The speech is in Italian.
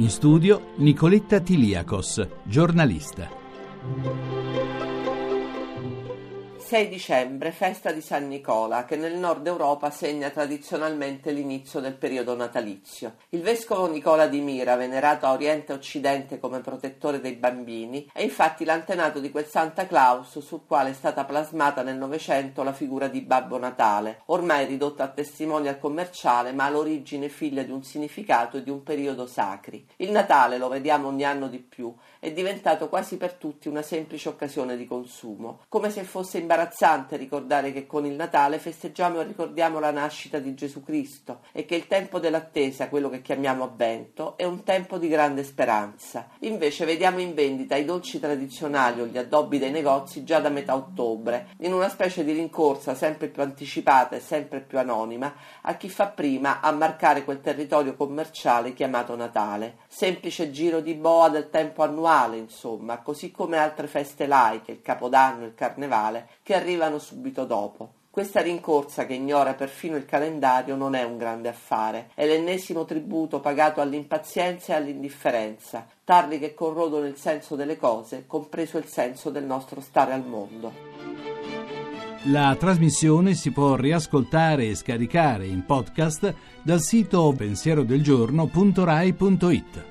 In studio Nicoletta Tiliakos, giornalista. 6 dicembre, festa di San Nicola, che nel nord Europa segna tradizionalmente l'inizio del periodo natalizio. Il vescovo Nicola di Mira, venerato a Oriente e Occidente come protettore dei bambini, è infatti l'antenato di quel Santa Claus sul quale è stata plasmata nel Novecento la figura di Babbo Natale, ormai ridotta a testimonial commerciale, ma all'origine figlia di un significato e di un periodo sacri. Il Natale, lo vediamo ogni anno di più, è diventato quasi per tutti una semplice occasione di consumo, come se fosse imbarazzante imbarazzante ricordare che con il Natale festeggiamo e ricordiamo la nascita di Gesù Cristo e che il tempo dell'attesa, quello che chiamiamo avvento, è un tempo di grande speranza. Invece vediamo in vendita i dolci tradizionali o gli addobbi dei negozi già da metà ottobre, in una specie di rincorsa sempre più anticipata e sempre più anonima a chi fa prima a marcare quel territorio commerciale chiamato Natale. Semplice giro di boa del tempo annuale, insomma, così come altre feste laiche, il Capodanno, il Carnevale, che arrivano subito dopo. Questa rincorsa che ignora perfino il calendario non è un grande affare, è l'ennesimo tributo pagato all'impazienza e all'indifferenza, tarli che corrodono il senso delle cose, compreso il senso del nostro stare al mondo. La trasmissione si può riascoltare e scaricare in podcast dal sito pensierodelgiorno.rai.it.